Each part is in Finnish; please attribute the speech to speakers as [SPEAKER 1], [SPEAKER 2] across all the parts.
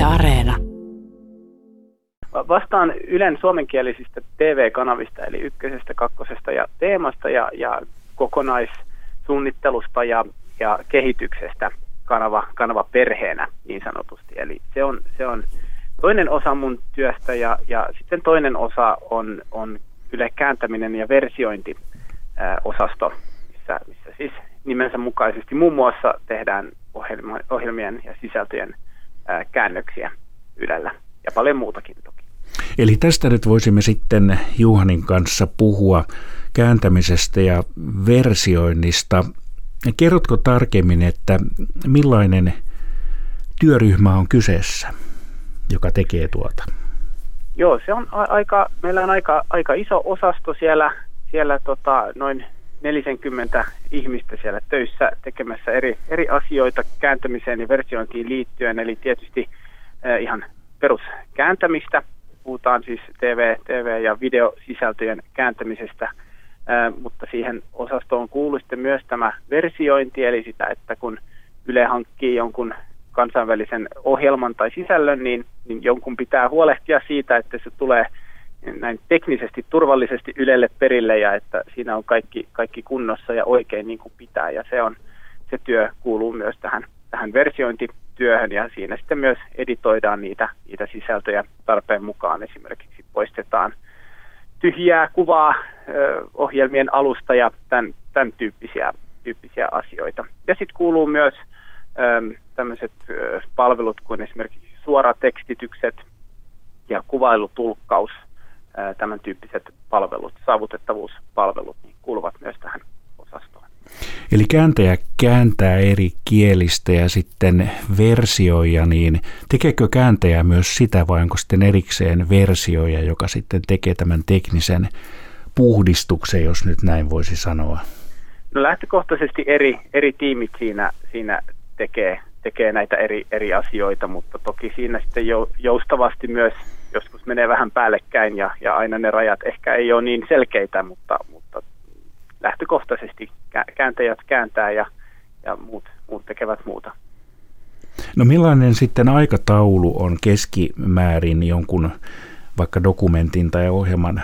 [SPEAKER 1] Yle Areena.
[SPEAKER 2] Vastaan Ylen suomenkielisistä TV-kanavista, eli ykkösestä, kakkosesta ja teemasta ja, ja kokonaissuunnittelusta ja, ja kehityksestä kanava, kanava perheenä niin sanotusti. Eli se on, se on toinen osa mun työstä ja, ja sitten toinen osa on, on Yle kääntäminen ja versiointi osasto, missä, missä siis nimensä mukaisesti muun muassa tehdään ohjelmien ja sisältöjen käännöksiä Ylellä ja paljon muutakin toki.
[SPEAKER 3] Eli tästä nyt voisimme sitten Juhanin kanssa puhua kääntämisestä ja versioinnista. Kerrotko tarkemmin, että millainen työryhmä on kyseessä, joka tekee tuota?
[SPEAKER 2] Joo, se on aika, meillä on aika, aika iso osasto siellä, siellä tota, noin 40 ihmistä siellä töissä tekemässä eri, eri asioita kääntämiseen ja versiointiin liittyen, eli tietysti eh, ihan peruskääntämistä, puhutaan siis TV, TV- ja videosisältöjen kääntämisestä, eh, mutta siihen osastoon kuuluu sitten myös tämä versiointi, eli sitä, että kun Yle hankkii jonkun kansainvälisen ohjelman tai sisällön, niin, niin jonkun pitää huolehtia siitä, että se tulee – näin teknisesti turvallisesti Ylelle perille ja että siinä on kaikki, kaikki kunnossa ja oikein niin kuin pitää ja se on se työ kuuluu myös tähän, tähän versiointityöhön ja siinä sitten myös editoidaan niitä, niitä sisältöjä tarpeen mukaan. Esimerkiksi poistetaan tyhjää kuvaa ö, ohjelmien alusta ja tämän, tämän tyyppisiä, tyyppisiä asioita. Ja sitten kuuluu myös tämmöiset palvelut kuin esimerkiksi suoratekstitykset ja kuvailutulkkaus – tämän tyyppiset palvelut, saavutettavuuspalvelut, niin kuuluvat myös tähän osastoon.
[SPEAKER 3] Eli kääntäjä kääntää eri kielistä ja sitten versioija, niin tekeekö kääntäjä myös sitä vai onko sitten erikseen versioija, joka sitten tekee tämän teknisen puhdistuksen, jos nyt näin voisi sanoa?
[SPEAKER 2] No lähtökohtaisesti eri, eri tiimit siinä, siinä tekee, tekee näitä eri, eri asioita, mutta toki siinä sitten joustavasti myös joskus menee vähän päällekkäin ja, ja aina ne rajat ehkä ei ole niin selkeitä, mutta, mutta lähtökohtaisesti kääntäjät kääntää ja, ja muut, muut tekevät muuta.
[SPEAKER 3] No millainen sitten aikataulu on keskimäärin jonkun vaikka dokumentin tai ohjelman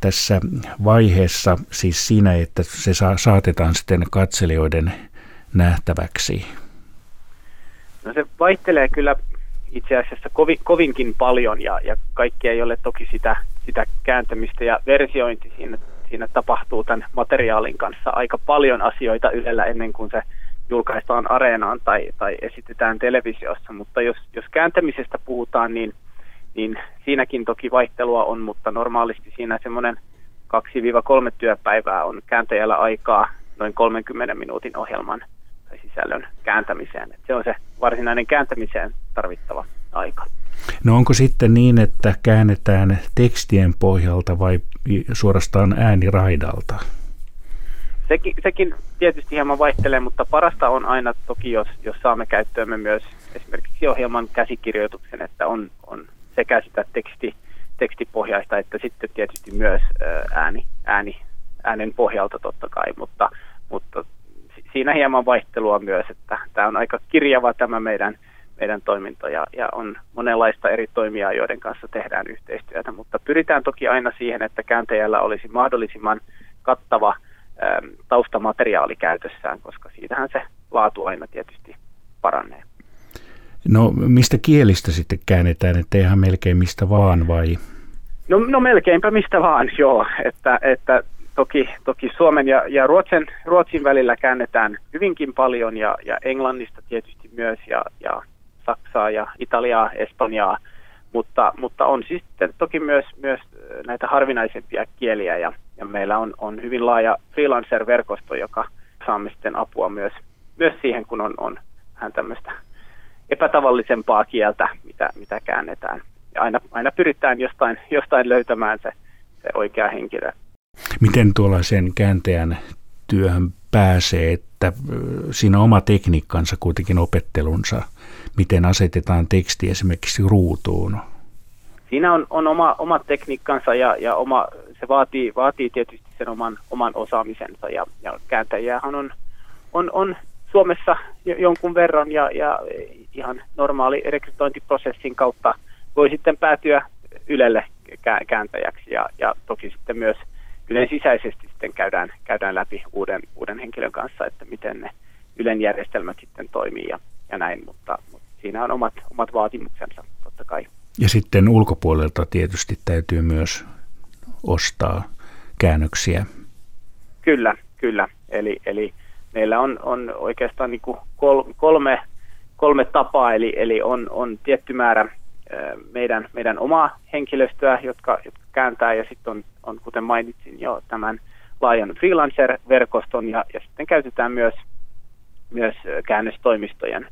[SPEAKER 3] tässä vaiheessa, siis siinä, että se saa, saatetaan sitten katselijoiden nähtäväksi?
[SPEAKER 2] No se vaihtelee kyllä itse asiassa kovi, kovinkin paljon ja, ja kaikki ei ole toki sitä, sitä kääntämistä ja versiointi siinä, siinä tapahtuu tämän materiaalin kanssa aika paljon asioita Ylellä ennen kuin se julkaistaan areenaan tai, tai esitetään televisiossa, mutta jos, jos kääntämisestä puhutaan, niin, niin siinäkin toki vaihtelua on, mutta normaalisti siinä semmoinen 2-3 työpäivää on kääntäjällä aikaa noin 30 minuutin ohjelman tai sisällön kääntämiseen. Et se on se varsinainen kääntämiseen tarvittava.
[SPEAKER 3] No onko sitten niin, että käännetään tekstien pohjalta vai suorastaan ääniraidalta?
[SPEAKER 2] Sekin, sekin tietysti hieman vaihtelee, mutta parasta on aina toki, jos, jos saamme käyttöömme myös esimerkiksi ohjelman käsikirjoituksen, että on, on sekä sitä teksti, tekstipohjaista että sitten tietysti myös ääni, ääni, äänen pohjalta totta kai, mutta, mutta siinä hieman vaihtelua myös, että tämä on aika kirjava tämä meidän, meidän toiminto ja, ja on monenlaista eri toimijaa, joiden kanssa tehdään yhteistyötä, mutta pyritään toki aina siihen, että kääntäjällä olisi mahdollisimman kattava äm, taustamateriaali käytössään, koska siitähän se laatu aina tietysti paranee.
[SPEAKER 3] No mistä kielistä sitten käännetään, että ihan melkein mistä vaan vai?
[SPEAKER 2] No, no melkeinpä mistä vaan, joo. Että, että toki, toki Suomen ja, ja Ruotsin, Ruotsin välillä käännetään hyvinkin paljon ja, ja Englannista tietysti myös ja, ja Saksaa ja Italiaa, Espanjaa, mutta, mutta on siis toki myös, myös näitä harvinaisempia kieliä ja, ja meillä on, on hyvin laaja freelancer-verkosto, joka saamme sitten apua myös, myös siihen, kun on, on vähän tämmöistä epätavallisempaa kieltä, mitä, mitä käännetään. Ja aina, aina pyritään jostain, jostain löytämään se, se oikea henkilö
[SPEAKER 3] Miten tuollaisen kääntäjän työhön pääsee, että siinä on oma tekniikkansa kuitenkin opettelunsa, miten asetetaan teksti esimerkiksi ruutuun?
[SPEAKER 2] Siinä on, on oma, oma tekniikkansa ja, ja oma, se vaatii, vaatii tietysti sen oman, oman osaamisensa. Ja, ja kääntäjähän on, on, on Suomessa jonkun verran ja, ja ihan normaali rekrytointiprosessin kautta voi sitten päätyä Ylelle kääntäjäksi. Ja, ja toki sitten myös Ylen sisäisesti sitten käydään, käydään läpi uuden, uuden henkilön kanssa, että miten ne Ylen järjestelmät sitten toimii ja, ja näin, mutta, mutta siinä on omat, omat vaatimuksensa totta kai.
[SPEAKER 3] Ja sitten ulkopuolelta tietysti täytyy myös ostaa käännöksiä.
[SPEAKER 2] Kyllä, kyllä. Eli, eli meillä on, on oikeastaan niin kuin kolme, kolme tapaa, eli, eli on, on tietty määrä meidän, meidän omaa henkilöstöä, jotka, jotka kääntää, ja sitten on, on, kuten mainitsin jo, tämän laajan freelancer-verkoston, ja, ja sitten käytetään myös, myös käännöstoimistojen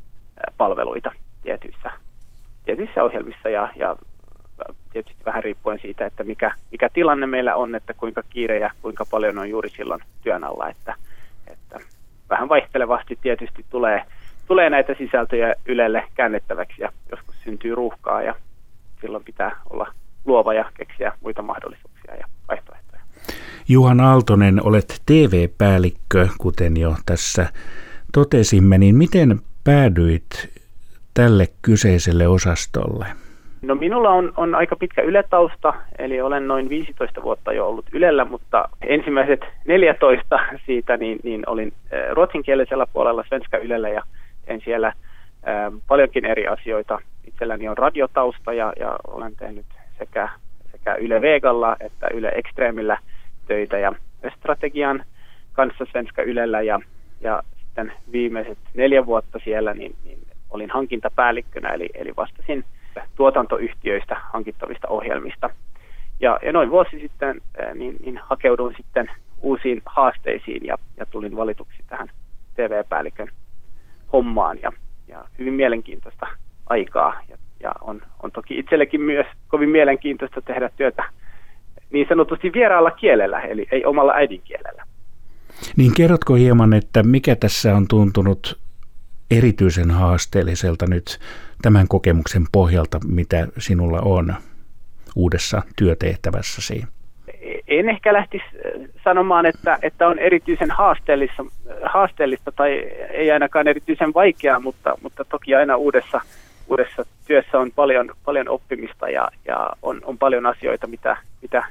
[SPEAKER 2] palveluita tietyissä, tietyissä ohjelmissa, ja, ja tietysti vähän riippuen siitä, että mikä, mikä tilanne meillä on, että kuinka kiire ja kuinka paljon on juuri silloin työn alla, että, että vähän vaihtelevasti tietysti tulee, tulee näitä sisältöjä Ylelle käännettäväksi ja joskus syntyy ruuhkaa ja silloin pitää olla luova ja keksiä muita mahdollisuuksia ja vaihtoehtoja.
[SPEAKER 3] Juhan Aaltonen, olet TV-päällikkö, kuten jo tässä totesimme, niin miten päädyit tälle kyseiselle osastolle?
[SPEAKER 2] No minulla on, on aika pitkä yletausta, eli olen noin 15 vuotta jo ollut Ylellä, mutta ensimmäiset 14 siitä niin, niin olin ruotsinkielisellä puolella Svenska Ylellä ja en siellä ä, paljonkin eri asioita. Itselläni on radiotausta ja, ja olen tehnyt sekä, sekä Yle Vegalla että Yle Extremillä töitä ja strategian kanssa Svenska Ylellä ja, ja sitten viimeiset neljä vuotta siellä niin, niin olin hankintapäällikkönä, eli, eli vastasin tuotantoyhtiöistä hankittavista ohjelmista. Ja, ja noin vuosi sitten niin, niin hakeuduin sitten uusiin haasteisiin ja, ja tulin valituksi tähän TV-päällikön hommaan ja, ja hyvin mielenkiintoista aikaa ja, ja on, on toki itsellekin myös kovin mielenkiintoista tehdä työtä niin sanotusti vieraalla kielellä, eli ei omalla äidinkielellä.
[SPEAKER 3] Niin kerrotko hieman, että mikä tässä on tuntunut erityisen haasteelliselta nyt tämän kokemuksen pohjalta, mitä sinulla on uudessa työtehtävässäsi?
[SPEAKER 2] En ehkä lähtisi sanomaan, että, että on erityisen haasteellista, haasteellista tai ei ainakaan erityisen vaikeaa, mutta, mutta toki aina uudessa, uudessa työssä on paljon, paljon oppimista ja, ja on, on paljon asioita, mitä, mitä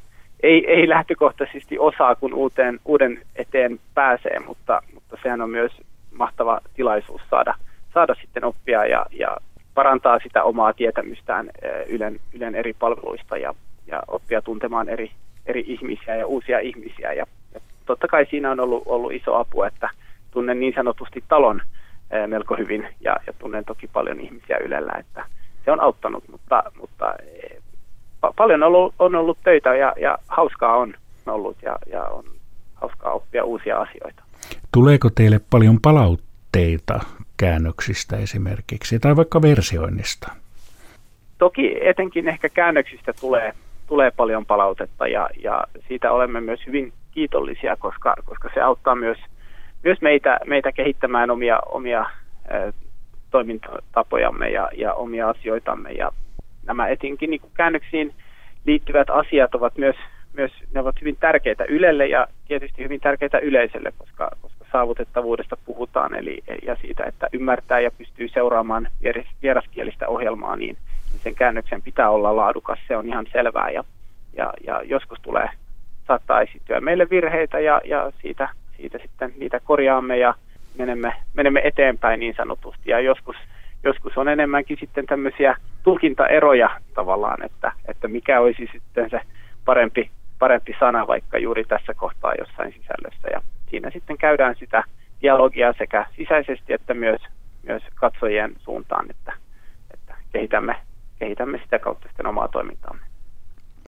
[SPEAKER 2] ei, ei lähtökohtaisesti osaa, kun uuteen, uuden eteen pääsee, mutta, mutta sehän on myös mahtava tilaisuus saada, saada sitten oppia ja, ja parantaa sitä omaa tietämystään Ylen, Ylen eri palveluista ja, ja oppia tuntemaan eri, eri ihmisiä ja uusia ihmisiä. Ja, ja totta kai siinä on ollut, ollut iso apu, että tunnen niin sanotusti talon melko hyvin ja, ja tunnen toki paljon ihmisiä Ylellä, että se on auttanut, mutta, mutta pa- paljon on ollut, on ollut töitä ja, ja hauskaa on ollut ja, ja on hauskaa oppia uusia asioita.
[SPEAKER 3] Tuleeko teille paljon palautteita käännöksistä esimerkiksi tai vaikka versioinnista?
[SPEAKER 2] Toki etenkin ehkä käännöksistä tulee, tulee paljon palautetta ja, ja siitä olemme myös hyvin kiitollisia, koska, koska se auttaa myös, myös meitä, meitä kehittämään omia, omia ä, toimintatapojamme ja, ja omia asioitamme. Ja nämä etenkin niin käännöksiin liittyvät asiat ovat myös myös ne ovat hyvin tärkeitä Ylelle ja tietysti hyvin tärkeitä yleisölle, koska, koska saavutettavuudesta puhutaan eli, ja siitä, että ymmärtää ja pystyy seuraamaan vieraskielistä ohjelmaa, niin, niin sen käännöksen pitää olla laadukas, se on ihan selvää ja, ja, ja joskus tulee, saattaa esittyä meille virheitä ja, ja siitä, siitä sitten niitä korjaamme ja menemme, menemme eteenpäin niin sanotusti. Ja joskus, joskus on enemmänkin sitten tämmöisiä tulkintaeroja tavallaan, että, että mikä olisi sitten se parempi parempi sana vaikka juuri tässä kohtaa jossain sisällössä. Ja siinä sitten käydään sitä dialogia sekä sisäisesti että myös, myös katsojien suuntaan, että, että kehitämme, kehitämme sitä kautta sitten omaa toimintaamme.